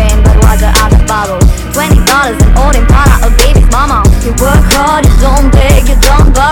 rain, but like the other bottles? Twenty dollars and all them para, a baby's mama. You work hard, you don't beg, you don't buy.